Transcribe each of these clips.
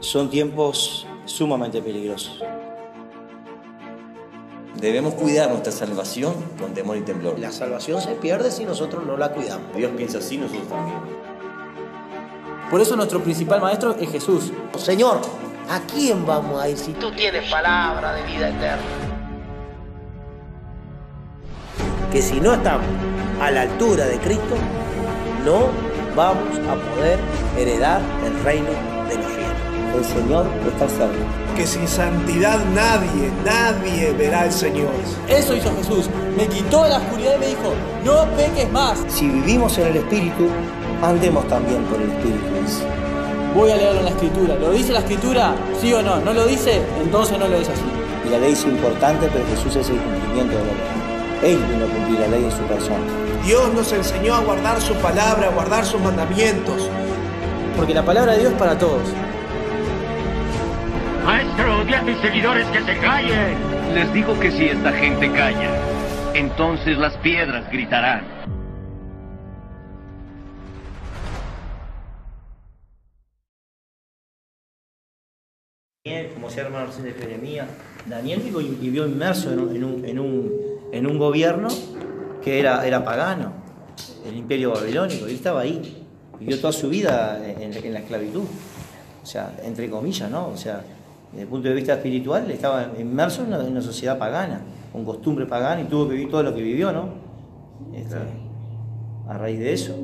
son tiempos sumamente peligrosos. Debemos cuidar nuestra salvación con temor y temblor. La salvación se pierde si nosotros no la cuidamos. Dios piensa así, nosotros también. Por eso nuestro principal maestro es Jesús. Señor, ¿a quién vamos a ir si tú tienes palabra de vida eterna? Que si no estamos a la altura de Cristo, no vamos a poder heredar el reino. El Señor está cerca. Que sin santidad nadie, nadie verá al Señor. Eso hizo Jesús. Me quitó la oscuridad y me dijo, no peques más. Si vivimos en el Espíritu, andemos también por el Espíritu. Voy a leerlo en la Escritura. ¿Lo dice la Escritura? ¿Sí o no? ¿No lo dice? Entonces no lo es así. Y la ley es importante, pero Jesús es el cumplimiento de la ley. Él vino a cumplir la ley en su persona. Dios nos enseñó a guardar su palabra, a guardar sus mandamientos. Porque la palabra de Dios es para todos. A tus seguidores que se callen. Les digo que si esta gente calla, entonces las piedras gritarán. Daniel, como se hermano de Jeremías, Daniel vivió inmerso en un, en un, en un, en un gobierno que era, era pagano, el imperio babilónico, él estaba ahí, vivió toda su vida en, en la esclavitud, o sea, entre comillas, ¿no? O sea, desde el punto de vista espiritual, estaba inmerso en una, en una sociedad pagana, con costumbre pagana y tuvo que vivir todo lo que vivió, ¿no? Este, a raíz de eso.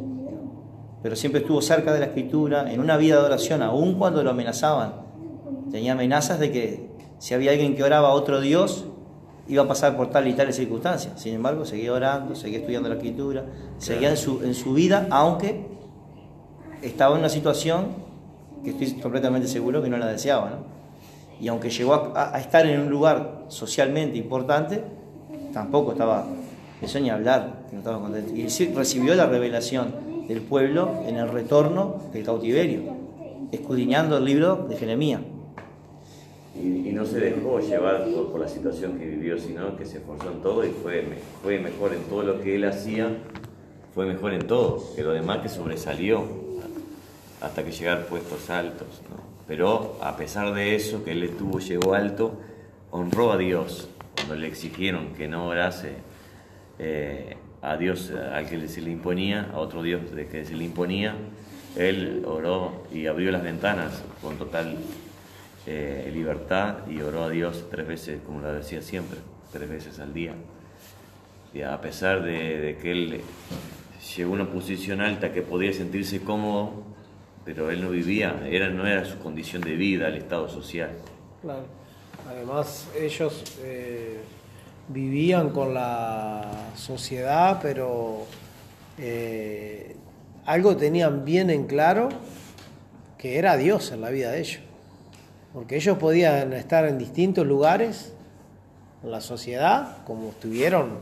Pero siempre estuvo cerca de la escritura, en una vida de oración, aun cuando lo amenazaban. Tenía amenazas de que si había alguien que oraba a otro Dios, iba a pasar por tal y tales circunstancias. Sin embargo, seguía orando, seguía estudiando la escritura, seguía en su, en su vida, aunque estaba en una situación que estoy completamente seguro que no la deseaba. ¿no? Y aunque llegó a, estar en un lugar socialmente importante, tampoco estaba, eso ni hablar, no estaba contento. Y recibió la revelación del pueblo en el retorno del cautiverio, escudriñando el libro de Jeremías. Y, no se dejó llevar por, por, la situación que vivió, sino que se esforzó en todo y fue, fue mejor en todo lo que él hacía, fue mejor en todo, que lo demás que sobresalió hasta que llegar puestos altos. ¿no? Pero a pesar de eso, que él estuvo, llegó alto, honró a Dios cuando le exigieron que no orase eh, a Dios al que se le imponía, a otro Dios de que se le imponía, él oró y abrió las ventanas con total eh, libertad y oró a Dios tres veces, como lo decía siempre, tres veces al día. Y a pesar de, de, que él llegó a una posición alta que podía sentirse cómodo, pero él no vivía, era, no era su condición de vida, el estado social. Claro. Además, ellos eh, vivían con la sociedad, pero eh, algo tenían bien en claro, que era Dios en la vida de ellos porque ellos podían estar en distintos lugares en la sociedad, como estuvieron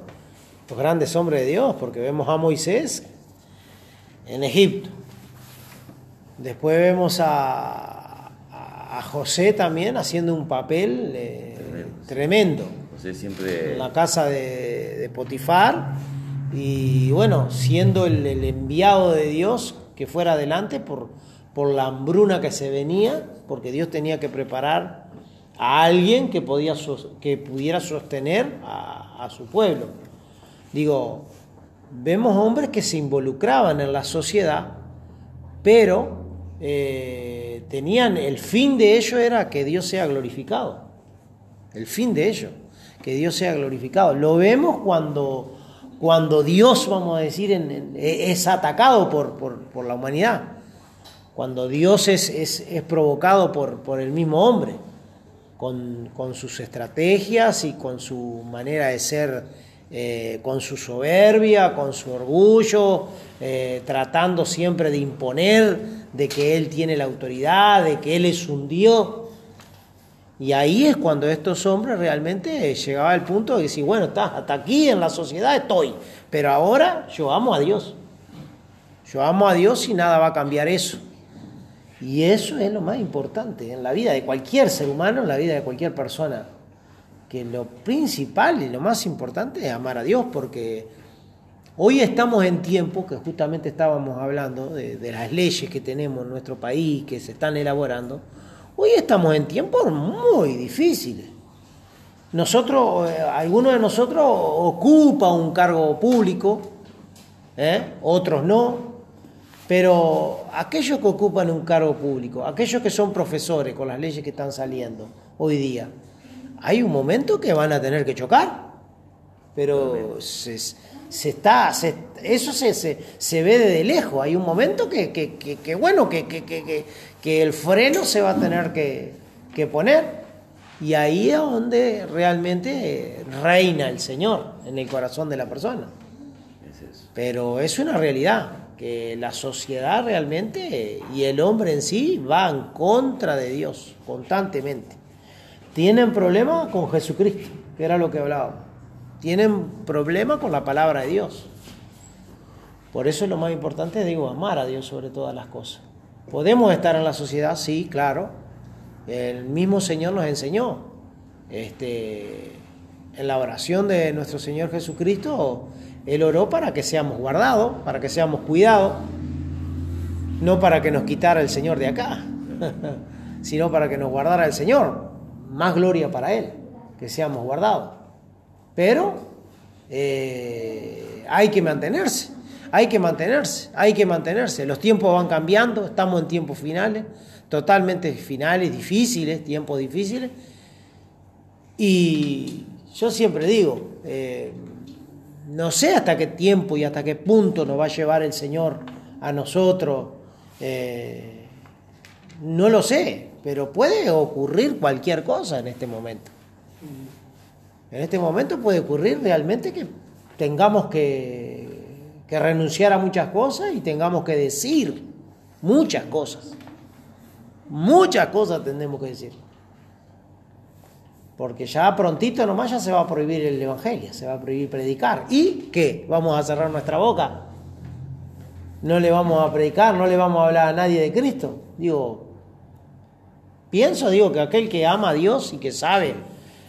los grandes hombres de Dios, porque vemos a Moisés en Egipto, después vemos a, José también haciendo un papel eh, tremendo, José siempre... en la casa de, de Potifar, y bueno, siendo el, el enviado de Dios que fuera adelante por, por la hambruna que se venía, porque Dios tenía que preparar a alguien que, podía, que pudiera sostener a, a, su pueblo. Digo, vemos hombres que se involucraban en la sociedad, pero eh, tenían, el fin de ello era que Dios sea glorificado. El fin de ello, que Dios sea glorificado. Lo vemos cuando, cuando Dios, vamos a decir, en, es atacado por, por, por la humanidad cuando Dios es, es, es provocado por, por, el mismo hombre, con, con, sus estrategias y con su manera de ser, eh, con su soberbia, con su orgullo, eh, tratando siempre de imponer de que Él tiene la autoridad, de que Él es un Dios. Y ahí es cuando estos hombres realmente llegaba al punto de decir, bueno, está, hasta aquí en la sociedad estoy, pero ahora yo amo a Dios. Yo amo a Dios y nada va a cambiar eso. Y eso es lo más importante en la vida de cualquier ser humano, en la vida de cualquier persona. Que lo principal y lo más importante es amar a Dios, porque hoy estamos en tiempo, que justamente estábamos hablando de, las leyes que tenemos en nuestro país, que se están elaborando. Hoy estamos en tiempos muy difíciles. Nosotros, eh, de nosotros ocupa un cargo público, ¿eh? otros no, pero aquellos que ocupan un cargo público, aquellos que son profesores con las leyes que están saliendo hoy día, hay un momento que van a tener que chocar, pero se, se está, se- eso se, se, ve desde lejos, hay un momento que, que, que- que, bueno, que, que, que, que- que el freno se va a tener que, que poner. Y ahí es donde realmente reina el Señor en el corazón de la persona. Pero es una realidad, que la sociedad realmente y el hombre en sí va en contra de Dios constantemente. Tienen problemas con Jesucristo, que era lo que hablábamos. Tienen problemas con la palabra de Dios. Por eso es lo más importante, digo, amar a Dios sobre todas las cosas. ¿Podemos estar en la sociedad? Sí, claro. El mismo Señor nos enseñó. Este, en la oración de nuestro Señor Jesucristo, Él oró para que seamos guardados, para que seamos cuidados, no para que nos quitara el Señor de acá, sino para que nos guardara el Señor. Más gloria para Él, que seamos guardados. Pero eh, hay que mantenerse, hay que mantenerse, hay que mantenerse. Los tiempos van cambiando, estamos en tiempos finales, totalmente finales, difíciles, tiempos difíciles. Y yo siempre digo, eh, no sé hasta qué tiempo y hasta qué punto nos va a llevar el Señor a nosotros. eh, no lo sé, pero puede ocurrir cualquier cosa en este momento. En este momento puede ocurrir realmente que tengamos que, renunciar a muchas cosas y tengamos que decir muchas cosas. Muchas cosas tendremos que decir. Porque ya prontito nomás ya se va a prohibir el Evangelio, se va a prohibir predicar. ¿Y qué? ¿Vamos a cerrar nuestra boca? ¿No le vamos a predicar? ¿No le vamos a hablar a nadie de Cristo? Digo, pienso, digo, que aquel que ama a Dios y que sabe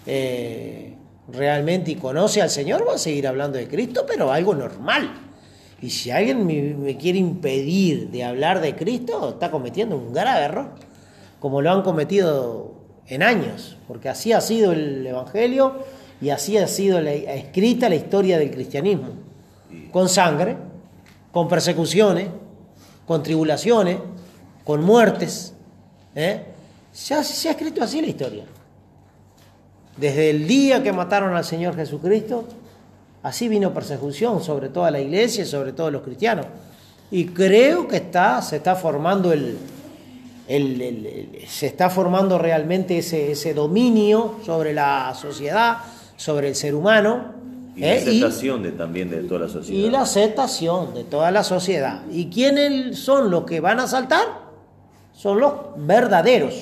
eh, realmente y conoce al Señor va a seguir hablando de Cristo, pero algo normal. Y si alguien me, quiere impedir de hablar de Cristo, está cometiendo un grave error, como lo han cometido en años, porque así ha sido el Evangelio y así ha sido escrita la historia del cristianismo, con sangre, con persecuciones, con tribulaciones, con muertes. ¿eh? Ya se ha escrito así la historia. Desde el día que mataron al Señor Jesucristo, así vino persecución sobre toda la iglesia y sobre todos los cristianos. Y creo que está, se está formando el, el- el- el- se está formando realmente ese, ese dominio sobre la sociedad, sobre el ser humano. Y la ¿eh? aceptación de, también de toda la sociedad. y la aceptación de toda la sociedad. ¿Y quiénes son los que van a saltar? Son los verdaderos.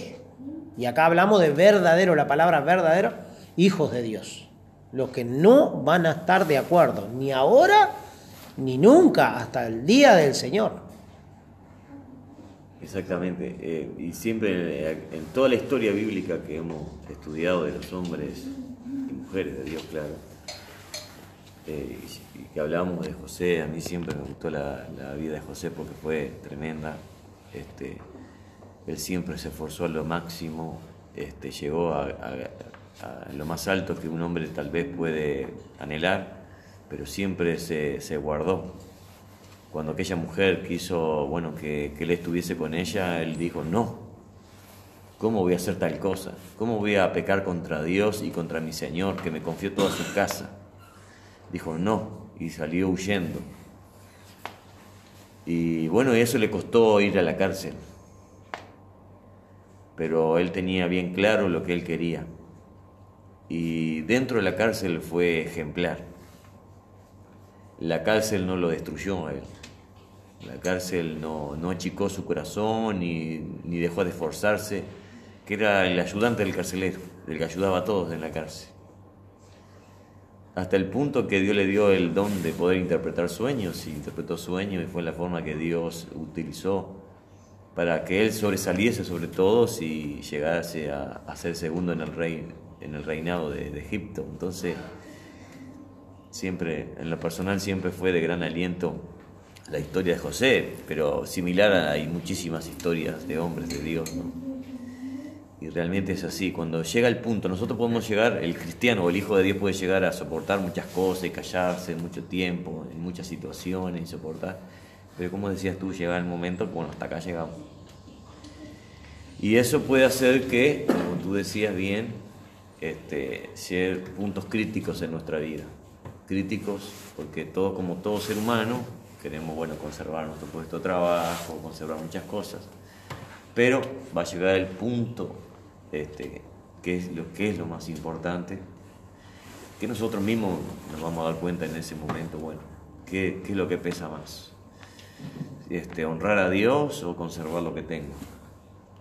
Y acá hablamos de verdadero, la palabra verdadero, hijos de Dios. Los que no van a estar de acuerdo, ni ahora ni nunca, hasta el día del Señor. Exactamente. eh, y siempre en toda la historia bíblica que hemos estudiado de los hombres y mujeres de Dios, claro, eh, y, que hablamos de José, a mí siempre me gustó la, la vida de José porque fue tremenda. Este, él siempre se esforzó a lo máximo, este, llegó a, lo más alto que un hombre tal vez puede anhelar, pero siempre se, se guardó cuando aquella mujer quiso, bueno, que, que él estuviese con ella, él dijo, no, ¿cómo voy a hacer tal cosa? ¿Cómo voy a pecar contra Dios y contra mi Señor, que me confió toda su casa? Dijo, no, y salió huyendo. Y bueno, eso le costó ir a la cárcel, pero él tenía bien claro lo que él quería. Y dentro de la cárcel fue ejemplar. La cárcel no lo destruyó a él. La cárcel no, no achicó su corazón ni, ni dejó de esforzarse, que era el ayudante del carcelero, el que ayudaba a todos en la cárcel. Hasta el punto que Dios le dio el don de poder interpretar sueños, y interpretó sueños y fue la forma que Dios utilizó para que él sobresaliese sobre todos y llegase a, a ser segundo en el, rey, en el reinado de, de Egipto. Entonces, siempre, en lo personal, siempre fue de gran aliento la historia de José, pero similar hay muchísimas historias de hombres de Dios, ¿no? Y realmente es así. Cuando llega el punto, nosotros podemos llegar, el cristiano o el hijo de Dios puede llegar a soportar muchas cosas y callarse mucho tiempo, en muchas situaciones y soportar. Pero como decías tú, llega el momento, bueno, hasta acá llegamos. Y eso puede hacer que, como tú decías bien, este, ser puntos críticos en nuestra vida. Críticos porque todo, como todo ser humano, queremos bueno, conservar nuestro puesto de trabajo, conservar muchas cosas. Pero va a llegar el punto, este, que, es lo, que es lo más importante, que nosotros mismos nos vamos a dar cuenta en ese momento, bueno, qué, qué es lo que pesa más. Este, honrar a Dios o conservar lo que tengo.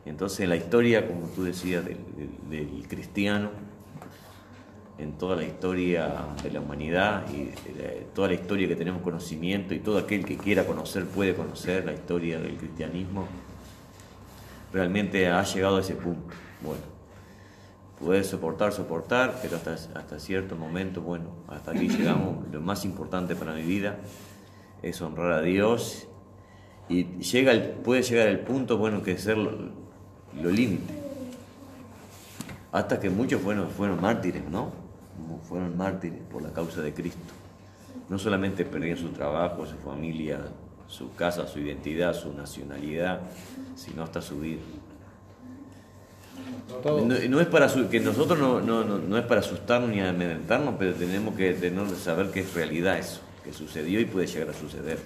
Entonces la historia, como tú decías, del, del- cristiano, en toda la historia de la humanidad y toda la historia que tenemos conocimiento y todo aquel que quiera conocer puede conocer la historia del cristianismo, realmente ha llegado a ese punto. Bueno, puedes soportar, soportar, pero hasta, hasta cierto momento, bueno, hasta aquí llegamos. Lo más importante para mi vida es honrar a Dios y llega el- puede llegar el punto, bueno, que es ser lo, lo límite. Hasta que muchos fueron, fueron mártires, ¿no? Fueron mártires por la causa de Cristo. No solamente perdían su trabajo, su familia, su casa, su identidad, su nacionalidad, sino hasta su vida. No, no es para su- que nosotros no, no, no, no es para asustarnos ni amedrentarnos, pero tenemos que tener, saber que es realidad eso, que sucedió y puede llegar a suceder.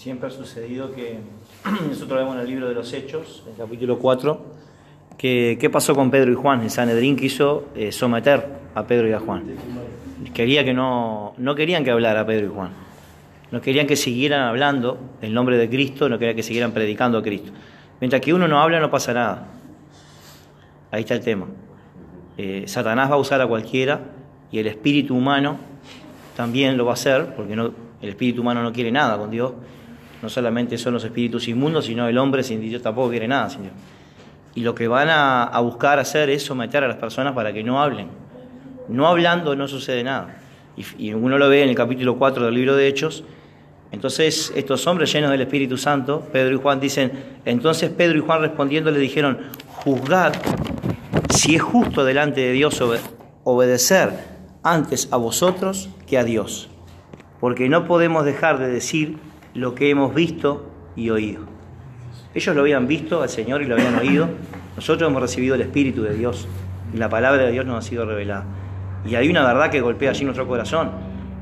Siempre ha sucedido que nosotros vemos en el libro de los Hechos, en el capítulo 4, que qué pasó con Pedro y Juan. El Sanedrín quiso eh, someter a Pedro y a Juan. Quería que no, no querían que hablara Pedro y Juan. No querían que siguieran hablando el nombre de Cristo, no querían que siguieran predicando a Cristo. Mientras que uno no habla, no pasa nada. Ahí está el tema. Eh, Satanás va a usar a cualquiera y el espíritu humano también lo va a hacer, porque el espíritu humano no quiere nada con Dios. No solamente son los espíritus inmundos, sino el hombre sin Dios tampoco quiere nada Dios. Y lo que van a, buscar hacer es someter a las personas para que no hablen. No hablando no sucede nada. Y, y uno lo ve en el capítulo 4 del libro de Hechos. Entonces estos hombres llenos del Espíritu Santo, Pedro y Juan dicen, entonces Pedro y Juan respondiendo le dijeron, juzgad si es justo delante de Dios obe- obedecer antes a vosotros que a Dios, porque no podemos dejar de decir lo que hemos visto y oído. Ellos lo habían visto al Señor y lo habían oído, nosotros hemos recibido el Espíritu de Dios y la palabra de Dios nos ha sido revelada. Y hay una verdad que golpea allí nuestro corazón.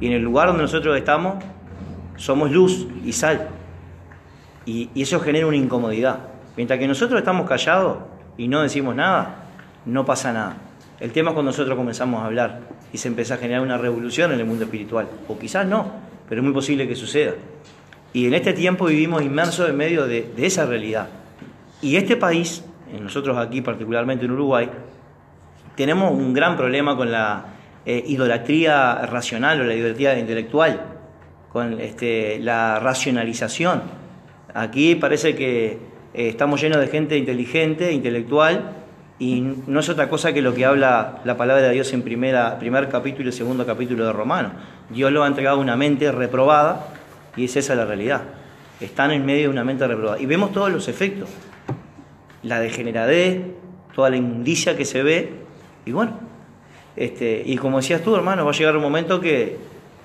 Y en el lugar donde nosotros estamos, somos luz y sal. Y, eso genera una incomodidad. Mientras que nosotros estamos callados y no decimos nada, no pasa nada. El tema es cuando nosotros comenzamos a hablar y se empieza a generar una revolución en el mundo espiritual. O quizás no, pero es muy posible que suceda. Y en este tiempo vivimos inmersos en medio de, de esa realidad. Y este país, nosotros aquí particularmente en Uruguay, tenemos un gran problema con la eh, idolatría racional o la idolatría intelectual, con este, la racionalización. Aquí parece que eh, estamos llenos de gente inteligente, intelectual, y no es otra cosa que lo que habla la palabra de Dios en primera, primer capítulo y segundo capítulo de Romanos. Dios lo ha entregado a una mente reprobada y es esa la realidad. Están en medio de una mente reprobada. Y vemos todos los efectos. La degeneradez, toda la inmundicia que se ve. Y bueno, este, y como decías tú, hermano, va a llegar un momento que,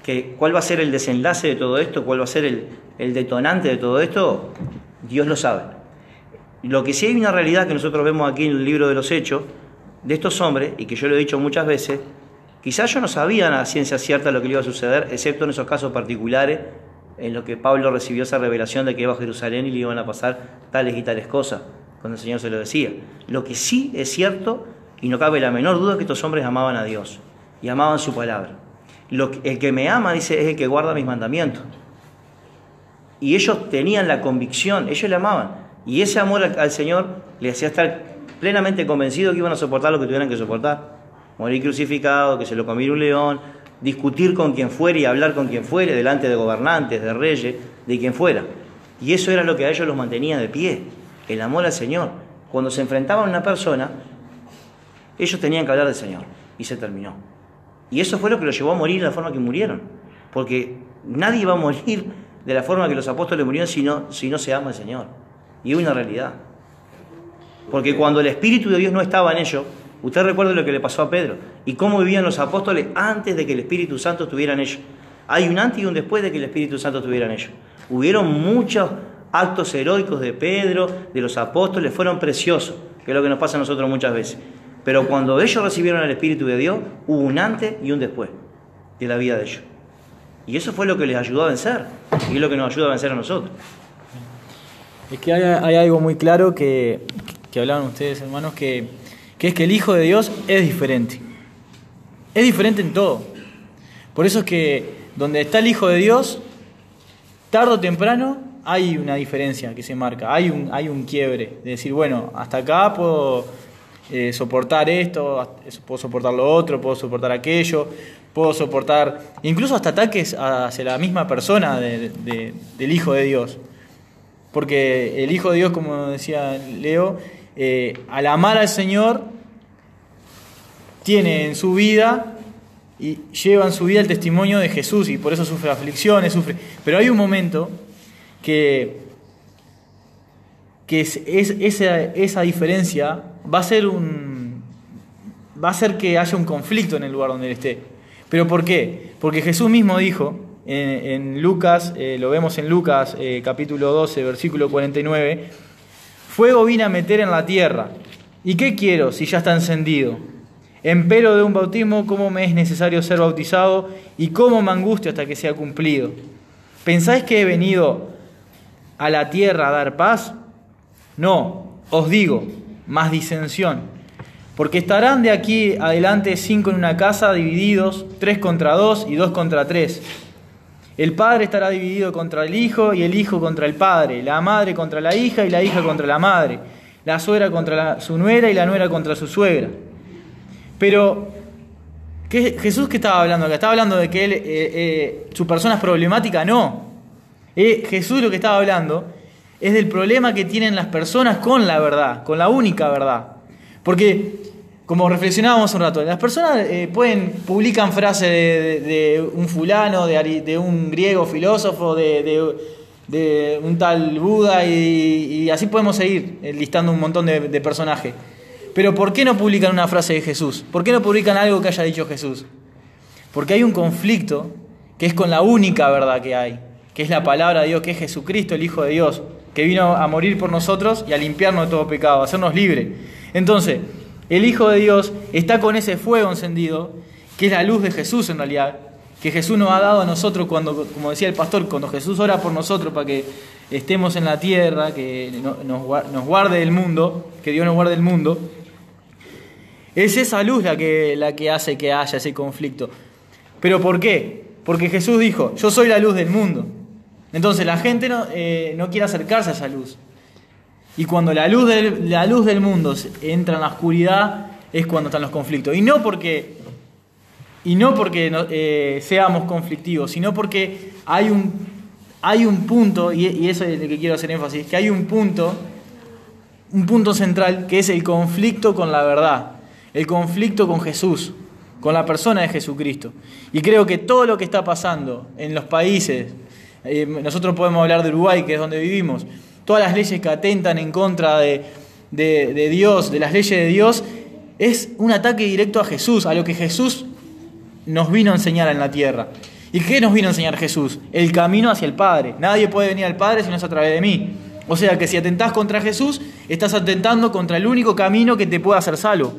que cuál va a ser el desenlace de todo esto, cuál va a ser el, el detonante de todo esto, Dios lo sabe. Lo que sí hay una realidad que nosotros vemos aquí en el libro de los Hechos, de estos hombres, y que yo lo he dicho muchas veces, quizás ellos no sabían a ciencia cierta lo que le iba a suceder, excepto en esos casos particulares, en los que Pablo recibió esa revelación de que iba a Jerusalén y le iban a pasar tales y tales cosas, cuando el Señor se lo decía. Lo que sí es cierto, y no cabe la menor duda, es que estos hombres amaban a Dios y amaban su palabra. Lo que- el que me ama, dice, es el que guarda mis mandamientos. Y ellos tenían la convicción, ellos le amaban. Y ese amor al, al Señor le hacía estar plenamente convencido que iban a soportar lo que tuvieran que soportar. Morir crucificado, que se lo comiera un león, discutir con quien fuera y hablar con quien fuere, delante de gobernantes, de reyes, de quien fuera. Y eso era lo que a ellos los mantenía de pie, el amor al Señor. Cuando se enfrentaban a una persona, ellos tenían que hablar del Señor. Y se terminó. Y eso fue lo que los llevó a morir de la forma que murieron. Porque nadie va a morir de la forma que los apóstoles murieron si no, si no se ama al Señor. Y es una realidad. Porque cuando el Espíritu de Dios no estaba en ellos, usted recuerda lo que le pasó a Pedro y cómo vivían los apóstoles antes de que el Espíritu Santo estuviera en ellos. Hay un antes y un después de que el Espíritu Santo estuviera en ellos. Hubieron muchos actos heroicos de Pedro, de los apóstoles, fueron preciosos, que es lo que nos pasa a nosotros muchas veces. Pero cuando ellos recibieron el Espíritu de Dios, hubo un antes y un después de la vida de ellos. Y eso fue lo que les ayudó a vencer, y es lo que nos ayuda a vencer a nosotros. Es que hay, hay algo muy claro que, que hablaban ustedes, hermanos, que, que es que el Hijo de Dios es diferente. Es diferente en todo. Por eso es que donde está el Hijo de Dios, tarde o temprano hay una diferencia que se marca, hay un, hay un quiebre. De decir, bueno, hasta acá puedo eh, soportar esto, puedo soportar lo otro, puedo soportar aquello, puedo soportar incluso hasta ataques hacia la misma persona de- de- del Hijo de Dios. Porque el Hijo de Dios, como decía Leo, eh, al amar al Señor, tiene en su vida y lleva en su vida el testimonio de Jesús y por eso sufre aflicciones, sufre. Pero hay un momento que, que es, es- esa, esa diferencia va a ser un va a hacer que haya un conflicto en el lugar donde él esté. ¿Pero por qué? Porque Jesús mismo dijo en, en Lucas, eh, lo vemos en Lucas eh, capítulo 12, versículo 49, Fuego vine a meter en la tierra. ¿Y qué quiero si ya está encendido? Empero de un bautismo, ¿cómo me es necesario ser bautizado? ¿Y cómo me angustio hasta que sea cumplido? ¿Pensáis que he venido a la tierra a dar paz? No, os digo, más disensión. Porque estarán de aquí adelante cinco en una casa divididos, tres contra dos y dos contra tres. El padre estará dividido contra el hijo y el hijo contra el padre, la madre contra la hija y la hija contra la madre, la suegra contra la- su nuera y la nuera contra su suegra. Pero, ¿qué, ¿Jesús qué estaba hablando acá? ¿Estaba hablando de que eh, eh, su persona es problemática? No. Eh, Jesús lo que estaba hablando es del problema que tienen las personas con la verdad, con la única verdad. Porque, como reflexionábamos un rato, las personas eh, pueden, publican frases de, un fulano, de, un griego filósofo, de, un tal Buda, y, así podemos seguir eh, listando un montón de, de personajes. Pero ¿por qué no publican una frase de Jesús? ¿Por qué no publican algo que haya dicho Jesús? Porque hay un conflicto que es con la única verdad que hay, que es la palabra de Dios, que es Jesucristo, el Hijo de Dios, que vino a morir por nosotros y a limpiarnos de todo pecado, a hacernos libres. Entonces, el Hijo de Dios está con ese fuego encendido, que es la luz de Jesús en realidad, que Jesús nos ha dado a nosotros cuando, como decía el pastor, cuando Jesús ora por nosotros para que estemos en la tierra, que nos guarde del mundo, que Dios nos guarde del mundo, es esa luz la que, la que hace que haya ese conflicto. ¿Pero por qué? Porque Jesús dijo, yo soy la luz del mundo. Entonces la gente no, eh, no quiere acercarse a esa luz. Y cuando la luz del, la luz del mundo entra en la oscuridad es cuando están los conflictos. Y no porque, y no porque eh, seamos conflictivos, sino porque hay un, hay un punto, y, eso es lo que quiero hacer énfasis, que hay un punto un punto central que es el conflicto con la verdad, el conflicto con Jesús, con la persona de Jesucristo. Y creo que todo lo que está pasando en los países, eh, nosotros podemos hablar de Uruguay, que es donde vivimos, todas las leyes que atentan en contra de, Dios, de las leyes de Dios, es un ataque directo a Jesús, a lo que Jesús nos vino a enseñar en la tierra. ¿Y qué nos vino a enseñar Jesús? El camino hacia el Padre. Nadie puede venir al Padre si no es a través de mí. O sea que si atentás contra Jesús, estás atentando contra el único camino que te pueda hacer salvo.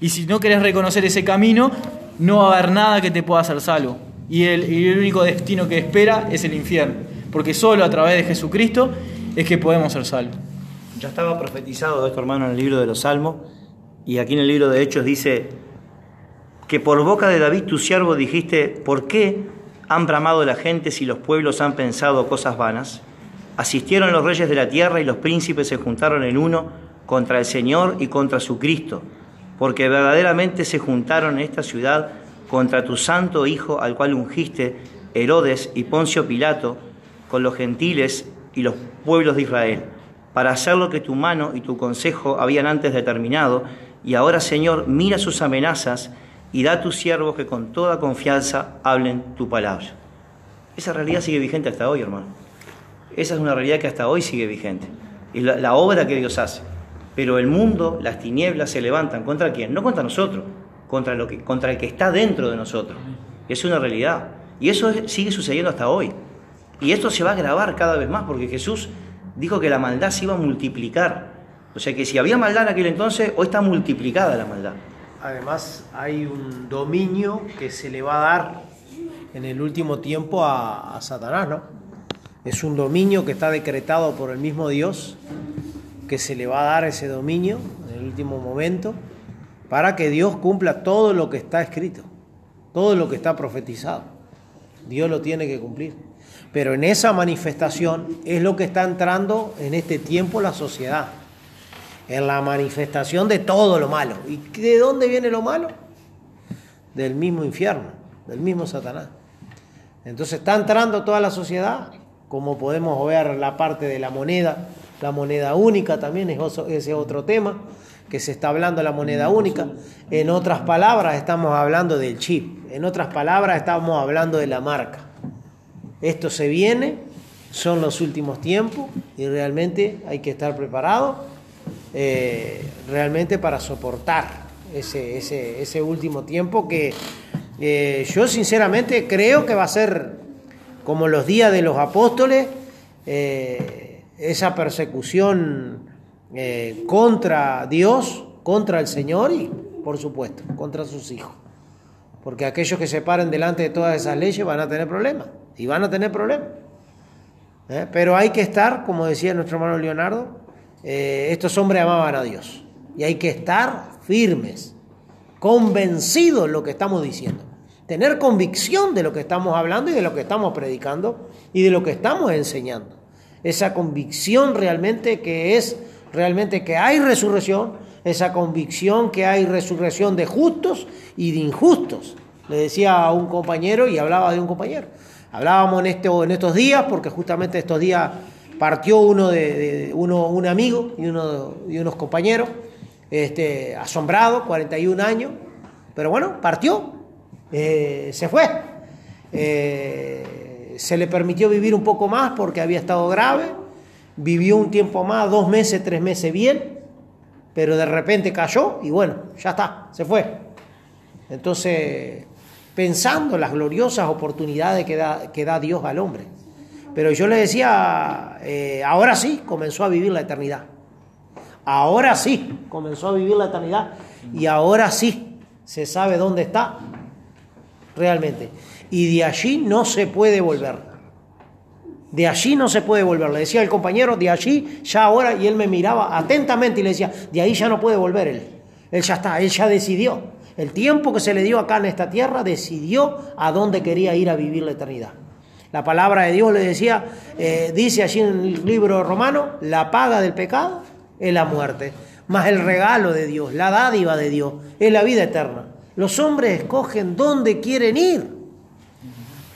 Y si no querés reconocer ese camino, no va a haber nada que te pueda hacer salvo. Y el, y el único destino que espera es el infierno. Porque solo a través de Jesucristo es que podemos ser salvos. Ya estaba profetizado esto, hermano, en el libro de los Salmos, y aquí en el libro de Hechos dice que por boca de David tu siervo dijiste, ¿por qué han bramado la gente si los pueblos han pensado cosas vanas? Asistieron los reyes de la tierra y los príncipes se juntaron en uno contra el Señor y contra su Cristo, porque verdaderamente se juntaron en esta ciudad contra tu santo Hijo al cual ungiste Herodes y Poncio Pilato con los gentiles y los pueblos de Israel, para hacer lo que tu mano y tu consejo habían antes determinado, y ahora Señor, mira sus amenazas y da a tus siervos que con toda confianza hablen tu palabra. Esa realidad sigue vigente hasta hoy, hermano. Esa es una realidad que hasta hoy sigue vigente. es la, la obra que Dios hace. Pero el mundo, las tinieblas se levantan contra quién? No contra nosotros, contra, lo que, contra el que está dentro de nosotros. Es una realidad. Y eso es- sigue sucediendo hasta hoy. Y esto se va a agravar cada vez más porque Jesús dijo que la maldad se iba a multiplicar. O sea que si había maldad en aquel entonces, hoy está multiplicada la maldad. Además, hay un dominio que se le va a dar en el último tiempo a, a Satanás, ¿no? Es un dominio que está decretado por el mismo Dios, que se le va a dar ese dominio en el último momento, para que Dios cumpla todo lo que está escrito, todo lo que está profetizado. Dios lo tiene que cumplir. Pero en esa manifestación es lo que está entrando en este tiempo la sociedad en la manifestación de todo lo malo. ¿Y de dónde viene lo malo? Del mismo infierno, del mismo Satanás. Entonces está entrando toda la sociedad, como podemos ver la parte de la moneda, la moneda única también es ese otro tema, que se está hablando de la moneda única. En otras palabras estamos hablando del chip, en otras palabras estamos hablando de la marca. Esto se viene, son los últimos tiempos y realmente hay que estar preparado eh, realmente para soportar ese, ese, ese último tiempo que eh, yo sinceramente creo que va a ser como los días de los apóstoles, eh, esa persecución contra Dios, contra el Señor y por supuesto contra sus hijos. Porque aquellos que se paren delante de todas esas leyes van a tener problemas y van a tener problemas. ¿eh? Pero hay que estar, como decía nuestro hermano Leonardo, eh, estos hombres amaban a Dios. Y hay que estar firmes, convencidos de lo que estamos diciendo. Tener convicción de lo que estamos hablando y de lo que estamos predicando y de lo que estamos enseñando. Esa convicción realmente que es, realmente que hay resurrección, esa convicción que hay resurrección de justos y de injustos. Le decía a un compañero y hablaba de un compañero. Hablábamos en, este, en estos días, porque justamente estos días partió uno de, de- uno, un amigo y, uno, y unos compañeros, este, asombrado, 41 años, pero bueno, partió, eh, se fue. Eh, se le permitió vivir un poco más porque había estado grave, vivió un tiempo más, dos meses, tres meses bien, pero de repente cayó y bueno, ya está, se fue. Entonces, pensando las gloriosas oportunidades que da, que da Dios al hombre. Pero yo le decía, eh, ahora sí comenzó a vivir la eternidad. Ahora sí comenzó a vivir la eternidad. Y ahora sí se sabe dónde está realmente. Y de allí no se puede volver. De allí no se puede volver. Le decía el compañero, de allí ya ahora, y él me miraba atentamente y le decía, de ahí ya no puede volver él. Él ya está, él ya decidió. El tiempo que se le dio acá en esta tierra, decidió a dónde quería ir a vivir la eternidad. La palabra de Dios le decía, eh, dice allí en el libro romano, la paga del pecado es la muerte, más el regalo de Dios, la dádiva de Dios, es la vida eterna. Los hombres escogen dónde quieren ir.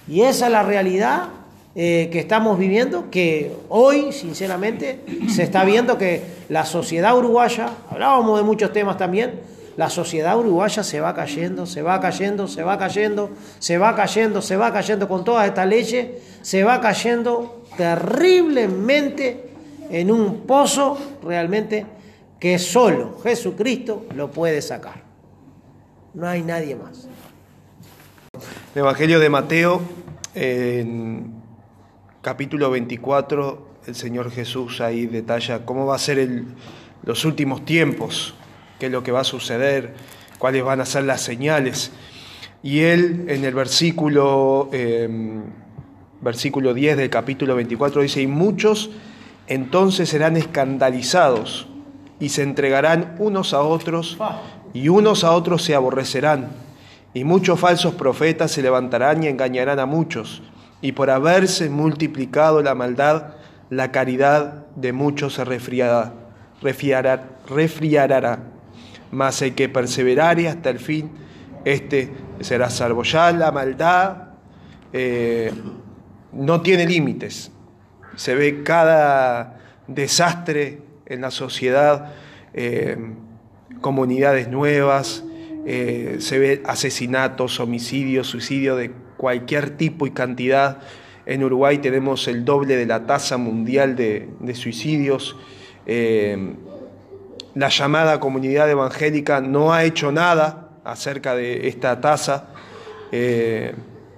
Y esa es la realidad eh, que estamos viviendo, que hoy, sinceramente, se está viendo que la sociedad uruguaya, hablábamos de muchos temas también, la sociedad uruguaya se va cayendo, se va cayendo, se va cayendo, se va cayendo, se va cayendo con todas estas leyes, se va cayendo terriblemente en un pozo realmente que solo Jesucristo lo puede sacar. No hay nadie más. El Evangelio de Mateo, en capítulo 24, el Señor Jesús ahí detalla cómo va a ser los últimos tiempos, qué es lo que va a suceder, cuáles van a ser las señales. Y él en el versículo, eh, versículo 10 del capítulo 24 dice, y muchos entonces serán escandalizados y se entregarán unos a otros y unos a otros se aborrecerán. Y muchos falsos profetas se levantarán y engañarán a muchos. Y por haberse multiplicado la maldad, la caridad de muchos se resfriará, resfriará, resfriará. Mas el que perseverare hasta el fin, este será salvo. Ya la maldad eh, no tiene límites. Se ve cada desastre en la sociedad, eh, comunidades nuevas, eh, se ve asesinatos, homicidios, suicidios de cualquier tipo y cantidad. En Uruguay tenemos el doble de la tasa mundial de, de suicidios. La llamada comunidad evangélica no ha hecho nada acerca de esta tasa. Eh,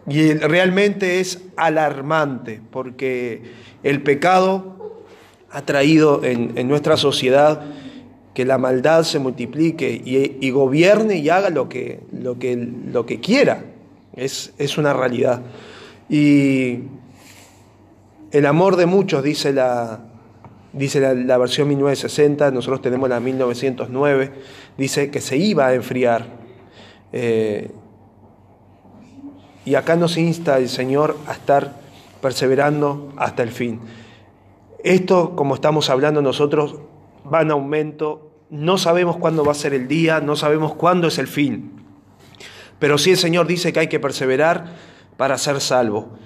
y realmente es alarmante porque el pecado ha traído en, en nuestra sociedad que la maldad se multiplique y, y, gobierne y haga lo que, lo que, lo que quiera. Es, es una realidad. Y el amor de muchos, dice la, dice la, versión 1960, nosotros tenemos la 1909, dice que se iba a enfriar. Eh, y acá nos insta el Señor a estar perseverando hasta el fin. Esto, como estamos hablando nosotros, va en aumento. No sabemos cuándo va a ser el día, no sabemos cuándo es el fin. Pero sí el Señor dice que hay que perseverar para ser salvo.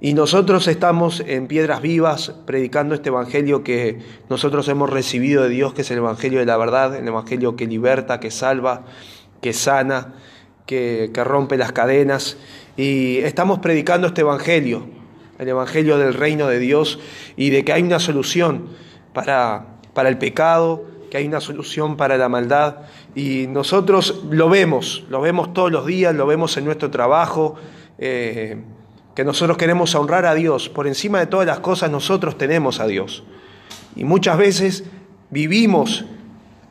Y nosotros estamos en Piedras Vivas predicando este Evangelio que nosotros hemos recibido de Dios, que es el Evangelio de la verdad, el Evangelio que liberta, que salva, que sana, que, que rompe las cadenas. Y estamos predicando este Evangelio, el Evangelio del reino de Dios y de que hay una solución para, para el pecado, que hay una solución para la maldad. Y nosotros lo vemos, lo vemos todos los días, lo vemos en nuestro trabajo. Eh, que nosotros queremos honrar a Dios. Por encima de todas las cosas nosotros tenemos a Dios. Y muchas veces vivimos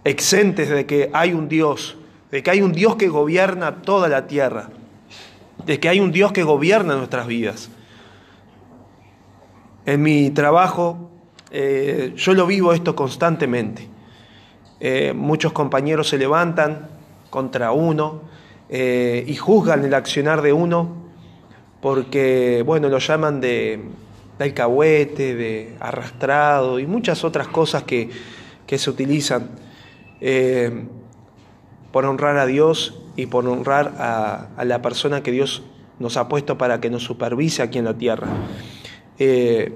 exentes de que hay un Dios, de que hay un Dios que gobierna toda la tierra, de que hay un Dios que gobierna nuestras vidas. En mi trabajo eh, yo lo vivo esto constantemente. Eh, muchos compañeros se levantan contra uno eh, y juzgan el accionar de uno porque, bueno, lo llaman de, alcahuete, de arrastrado y muchas otras cosas que, que se utilizan eh, por honrar a Dios y por honrar a, a, la persona que Dios nos ha puesto para que nos supervise aquí en la tierra. Eh,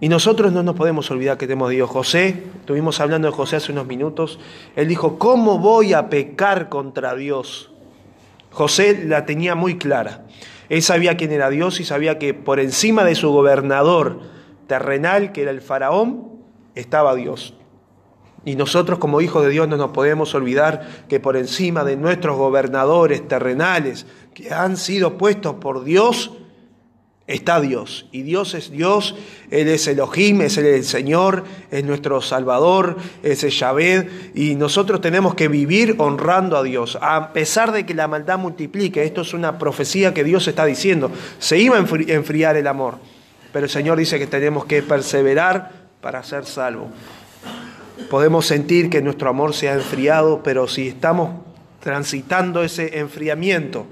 y nosotros no nos podemos olvidar que tenemos Dios. José, estuvimos hablando de José hace unos minutos, él dijo, ¿cómo voy a pecar contra Dios? José la tenía muy clara. Él sabía quién era Dios y sabía que por encima de su gobernador terrenal, que era el faraón, estaba Dios. Y nosotros como hijos de Dios no nos podemos olvidar que por encima de nuestros gobernadores terrenales que han sido puestos por Dios, está Dios. Y Dios es Dios, Él es Elohim, es el Señor, es nuestro Salvador, es el Yahvé. Y nosotros tenemos que vivir honrando a Dios. A pesar de que la maldad multiplique, esto es una profecía que Dios está diciendo, se iba a enfriar el amor. Pero el Señor dice que tenemos que perseverar para ser salvos. Podemos sentir que nuestro amor se ha enfriado, pero si estamos transitando ese enfriamiento,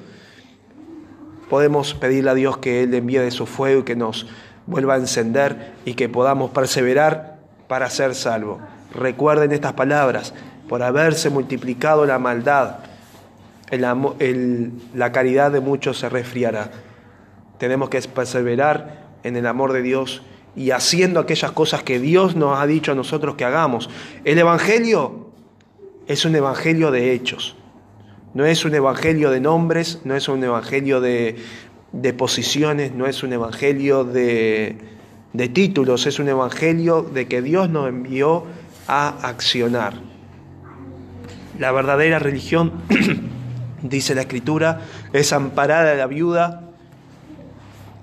podemos pedirle a Dios que Él envíe de su fuego y que nos vuelva a encender y que podamos perseverar para ser salvos. Recuerden estas palabras, por haberse multiplicado la maldad, el, la caridad de muchos se resfriará. Tenemos que perseverar en el amor de Dios y haciendo aquellas cosas que Dios nos ha dicho a nosotros que hagamos. El Evangelio es un Evangelio de hechos. No es un evangelio de nombres, no es un evangelio de, de posiciones, no es un evangelio de, de, títulos, es un evangelio de que Dios nos envió a accionar. La verdadera religión, dice la Escritura, es amparar a la viuda,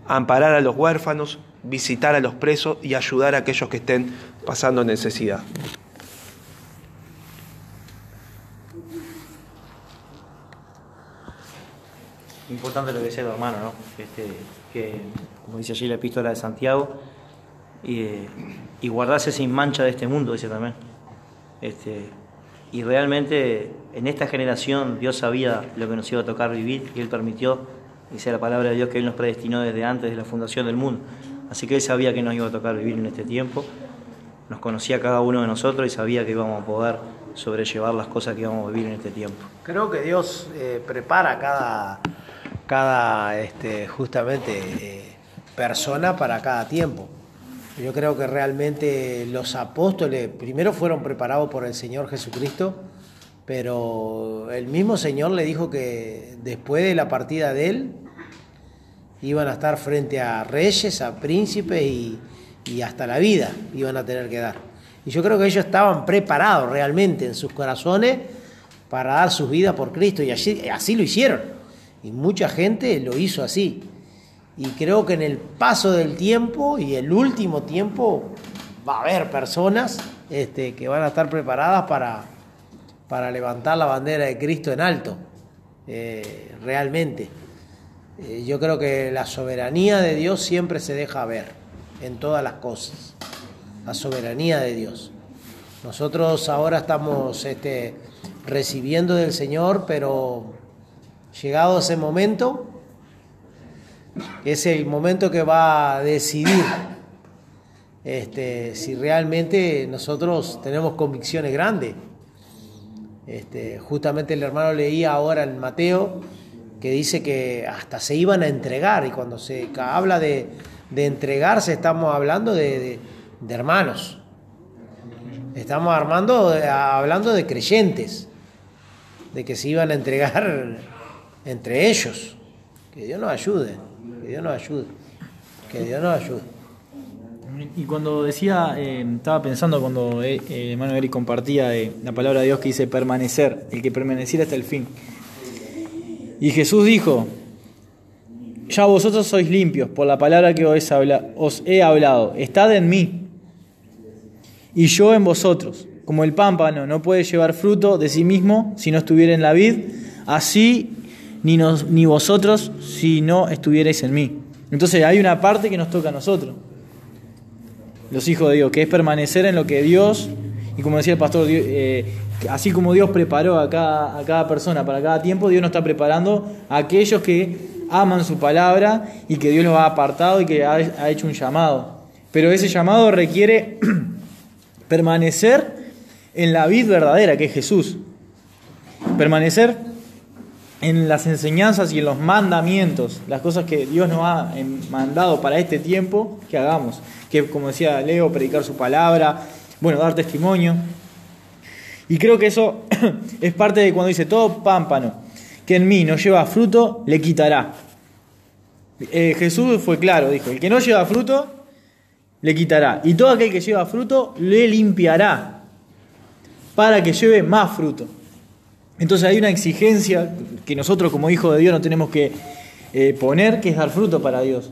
amparar a los huérfanos, visitar a los presos y ayudar a aquellos que estén pasando necesidad. Importante lo que decía tu hermano, ¿no? Este, que, como dice allí la epístola de Santiago, y, y, guardarse sin mancha de este mundo, dice también. Este, y realmente en esta generación Dios sabía lo que nos iba a tocar vivir y Él permitió, dice la palabra de Dios, que Él nos predestinó desde antes de la fundación del mundo. Así que Él sabía que nos iba a tocar vivir en este tiempo, nos conocía cada uno de nosotros y sabía que íbamos a poder sobrellevar las cosas que íbamos a vivir en este tiempo. Creo que Dios eh, prepara cada cada este, justamente eh, persona para cada tiempo. Yo creo que realmente los apóstoles primero fueron preparados por el Señor Jesucristo, pero el mismo Señor le dijo que después de la partida de Él iban a estar frente a reyes, a príncipes y, y hasta la vida iban a tener que dar. Y yo creo que ellos estaban preparados realmente en sus corazones para dar sus vidas por Cristo y así, así lo hicieron. Y mucha gente lo hizo así. Y creo que en el paso del tiempo y el último tiempo va a haber personas este, que van a estar preparadas para, para levantar la bandera de Cristo en alto, eh, realmente. Eh, yo creo que la soberanía de Dios siempre se deja ver en todas las cosas, la soberanía de Dios. Nosotros ahora estamos este, recibiendo del Señor, pero llegado ese momento, es el momento que va a decidir este, si realmente nosotros tenemos convicciones grandes. Este, justamente el hermano leía ahora en Mateo que dice que hasta se iban a entregar y cuando se habla de, de entregarse estamos hablando de, de, de hermanos. Estamos armando, hablando de creyentes, de que se iban a entregar entre ellos. Que Dios nos ayude, que Dios nos ayude, que Dios nos ayude. Y cuando decía, eh, estaba pensando cuando eh, eh, Eric compartía eh, la palabra de Dios que dice permanecer, el que permaneciera hasta el fin. Y Jesús dijo, ya vosotros sois limpios por la palabra que os, os he hablado, estad en mí y yo en vosotros. Como el pámpano no puede llevar fruto de sí mismo si no estuviera en la vid, así ni, nos, ni vosotros si no estuvierais en mí. Entonces hay una parte que nos toca a nosotros, los hijos de Dios, que es permanecer en lo que Dios, y como decía el pastor, eh, así como Dios preparó a cada, a cada persona para cada tiempo, Dios nos está preparando a aquellos que aman su palabra y que Dios los ha apartado y que ha, ha hecho un llamado. Pero ese llamado requiere permanecer en la vid verdadera, que es Jesús. Permanecer en las enseñanzas y en los mandamientos, las cosas que Dios nos ha mandado para este tiempo, que hagamos. Que, como decía Leo, predicar su palabra, bueno, dar testimonio. Y creo que eso es parte de cuando dice, todo pámpano que en mí no lleva fruto, le quitará. Eh, Jesús fue claro, dijo, el que no lleva fruto, le quitará. Y todo aquel que lleva fruto, le limpiará para que lleve más fruto. Entonces hay una exigencia que nosotros como hijos de Dios no tenemos que eh, poner, que es dar fruto para Dios.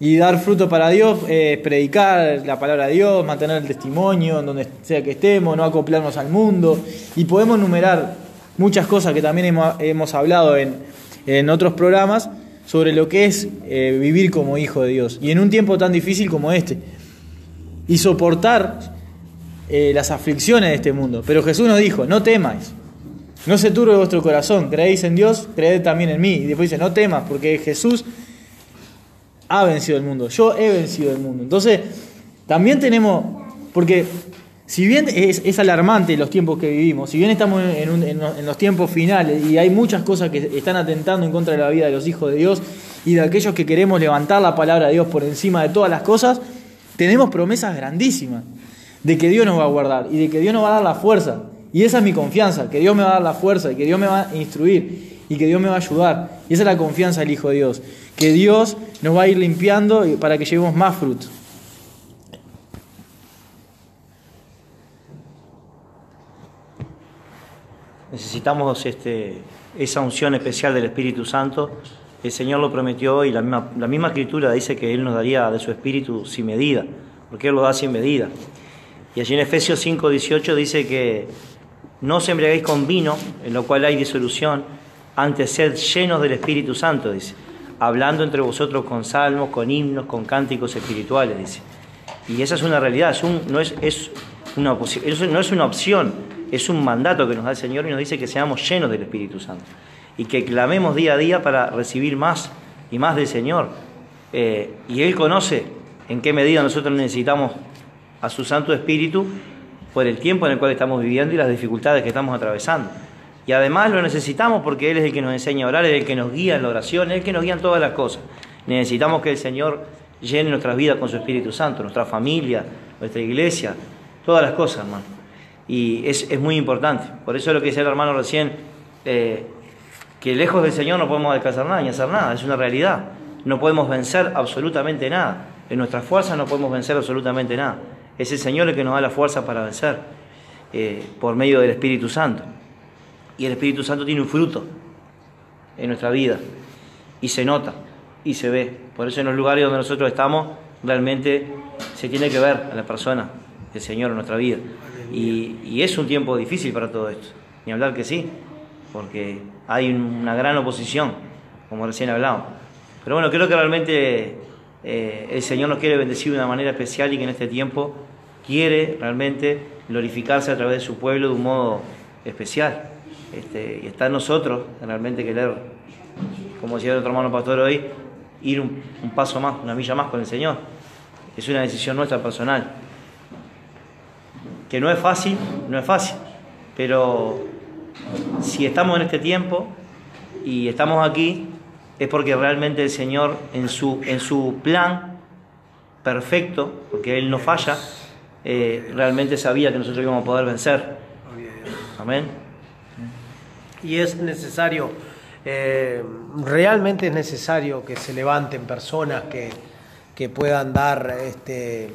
Y dar fruto para Dios es predicar la palabra de Dios, mantener el testimonio en donde sea que estemos, no acoplarnos al mundo. Y podemos numerar muchas cosas que también hemos, hemos hablado en, en, otros programas sobre lo que es eh, vivir como hijo de Dios. Y en un tiempo tan difícil como este. Y soportar eh, las aflicciones de este mundo. Pero Jesús nos dijo, no temáis. No se turbe vuestro corazón, creéis en Dios, creed también en mí. Y después dice, no temas, porque Jesús ha vencido el mundo, yo he vencido el mundo. Entonces, también tenemos, porque si bien es, alarmante los tiempos que vivimos, si bien estamos en, los tiempos finales y hay muchas cosas que están atentando en contra de la vida de los hijos de Dios y de aquellos que queremos levantar la palabra de Dios por encima de todas las cosas, tenemos promesas grandísimas de que Dios nos va a guardar y de que Dios nos va a dar la fuerza. Y esa es mi confianza, que Dios me va a dar la fuerza y que Dios me va a instruir y que Dios me va a ayudar. Y esa es la confianza del Hijo de Dios, que Dios nos va a ir limpiando para que llevemos más fruto. Necesitamos este, esa unción especial del Espíritu Santo. El Señor lo prometió y la misma, la misma escritura dice que Él nos daría de su Espíritu sin medida, porque Él lo da sin medida. Y allí en Efesios 5, 18 dice que no os embriaguéis con vino, en lo cual hay disolución, antes sed llenos del Espíritu Santo, dice, hablando entre vosotros con salmos, con himnos, con cánticos espirituales, dice. Y esa es una realidad, no es una opción, es un mandato que nos da el Señor y nos dice que seamos llenos del Espíritu Santo y que clamemos día a día para recibir más y más del Señor. Eh, y Él conoce en qué medida nosotros necesitamos a su Santo Espíritu por el tiempo en el cual estamos viviendo y las dificultades que estamos atravesando. Y además lo necesitamos porque Él es el que nos enseña a orar, es el que nos guía en la oración, es el que nos guía en todas las cosas. Necesitamos que el Señor llene nuestras vidas con su Espíritu Santo, nuestra familia, nuestra iglesia, todas las cosas, hermano. Y es, es muy importante. Por eso es lo que decía el hermano recién, eh, que lejos del Señor no podemos alcanzar nada ni hacer nada, es una realidad. No podemos vencer absolutamente nada. En nuestras fuerzas no podemos vencer absolutamente nada. Es el Señor el que nos da la fuerza para vencer eh, por medio del Espíritu Santo. Y el Espíritu Santo tiene un fruto en nuestra vida y se nota y se ve. Por eso en los lugares donde nosotros estamos realmente se tiene que ver a la persona, el Señor en nuestra vida. Y, y es un tiempo difícil para todo esto. Ni hablar que sí, porque hay una gran oposición, como recién hablábamos. Pero bueno, creo que realmente eh, el Señor nos quiere bendecir de una manera especial y que en este tiempo quiere realmente glorificarse a través de su pueblo de un modo especial. Este, y está en nosotros realmente querer, como decía otro hermano pastor hoy, ir un, un paso más, una milla más con el Señor. Es una decisión nuestra personal. Que no es fácil, no es fácil, pero si estamos en este tiempo y estamos aquí, es porque realmente el Señor en su, en su plan perfecto, porque Él no falla, eh, realmente sabía que nosotros íbamos a poder vencer. Amén. Y es necesario, eh, realmente es necesario que se levanten personas que, que puedan dar este,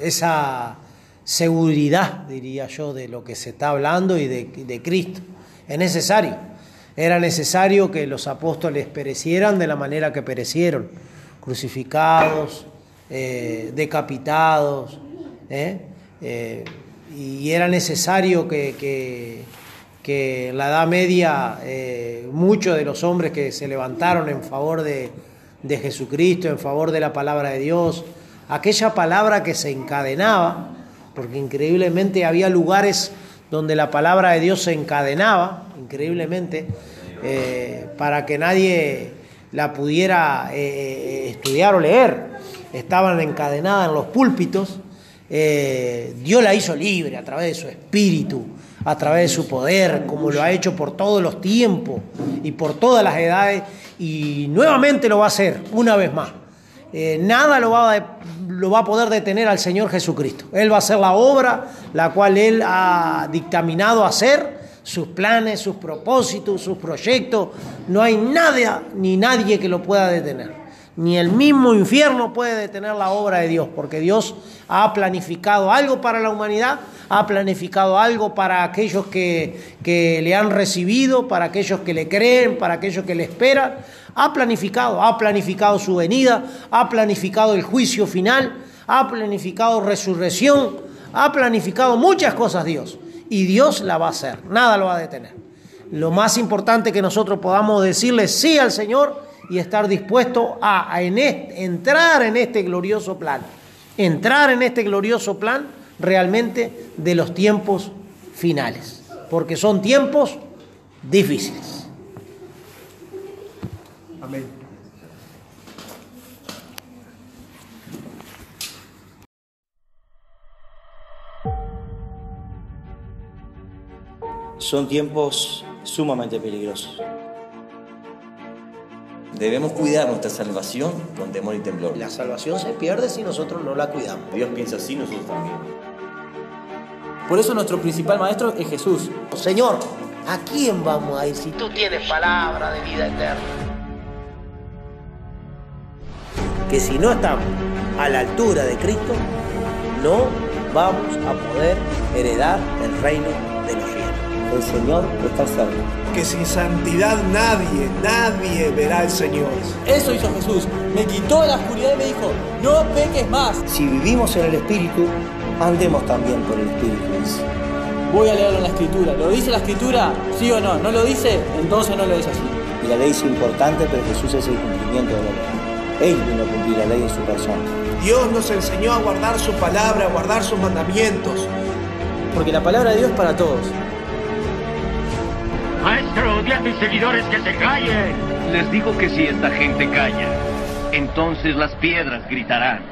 esa seguridad, diría yo, de lo que se está hablando y de, de Cristo. Es necesario. Era necesario que los apóstoles perecieran de la manera que perecieron, crucificados, eh, decapitados, ¿eh? Eh, y era necesario que, que, la Edad Media muchos de los hombres que se levantaron en favor de, de Jesucristo, en favor de la palabra de Dios, aquella palabra que se encadenaba, porque increíblemente había lugares donde la palabra de Dios se encadenaba, increíblemente, eh, para que nadie la pudiera eh, estudiar o leer. Estaban encadenadas en los púlpitos. Eh, Dios la hizo libre a través de su espíritu, a través de su poder, como lo ha hecho por todos los tiempos y por todas las edades, y nuevamente lo va a hacer una vez más. Eh, nada lo va, a, lo va a poder detener al Señor Jesucristo. Él va a hacer la obra la cual Él ha dictaminado hacer, sus planes, sus propósitos, sus proyectos. No hay nada ni nadie que lo pueda detener. Ni el mismo infierno puede detener la obra de Dios, porque Dios ha planificado algo para la humanidad, ha planificado algo para aquellos que, que le han recibido, para aquellos que le creen, para aquellos que le esperan. Ha planificado, ha planificado su venida, ha planificado el juicio final, ha planificado resurrección, ha planificado muchas cosas Dios. Y Dios la va a hacer, nada lo va a detener. Lo más importante que nosotros podamos decirle sí al Señor y estar dispuesto a, a en entrar en este glorioso plan. Entrar en este glorioso plan realmente de los tiempos finales. Porque son tiempos difíciles. Amén. Son tiempos sumamente peligrosos. Debemos cuidar nuestra salvación con temor y temblor. La salvación se pierde si nosotros no la cuidamos. Dios piensa así, nosotros también. Por eso nuestro principal maestro es Jesús. Señor, ¿a quién vamos a ir si tú tienes palabra de vida eterna? Que si no estamos a la altura de Cristo, no vamos a poder heredar el reino. El Señor está cerca. Que sin santidad nadie, nadie verá al Señor. Eso hizo Jesús. Me quitó la oscuridad y me dijo, no peques más. Si vivimos en el Espíritu, andemos también por el Espíritu. Voy a leerlo en la escritura. ¿Lo dice la escritura? ¿Sí o no? ¿No lo dice? Entonces no lo es así. Y la ley es importante, pero Jesús es el cumplimiento de la ley. Él vino a cumplir la ley en su persona. Dios nos enseñó a guardar su palabra, a guardar sus mandamientos. Porque la palabra de Dios es para todos. Maestro, di a tus seguidores que se callen. Les digo que si esta gente calla, entonces las piedras gritarán.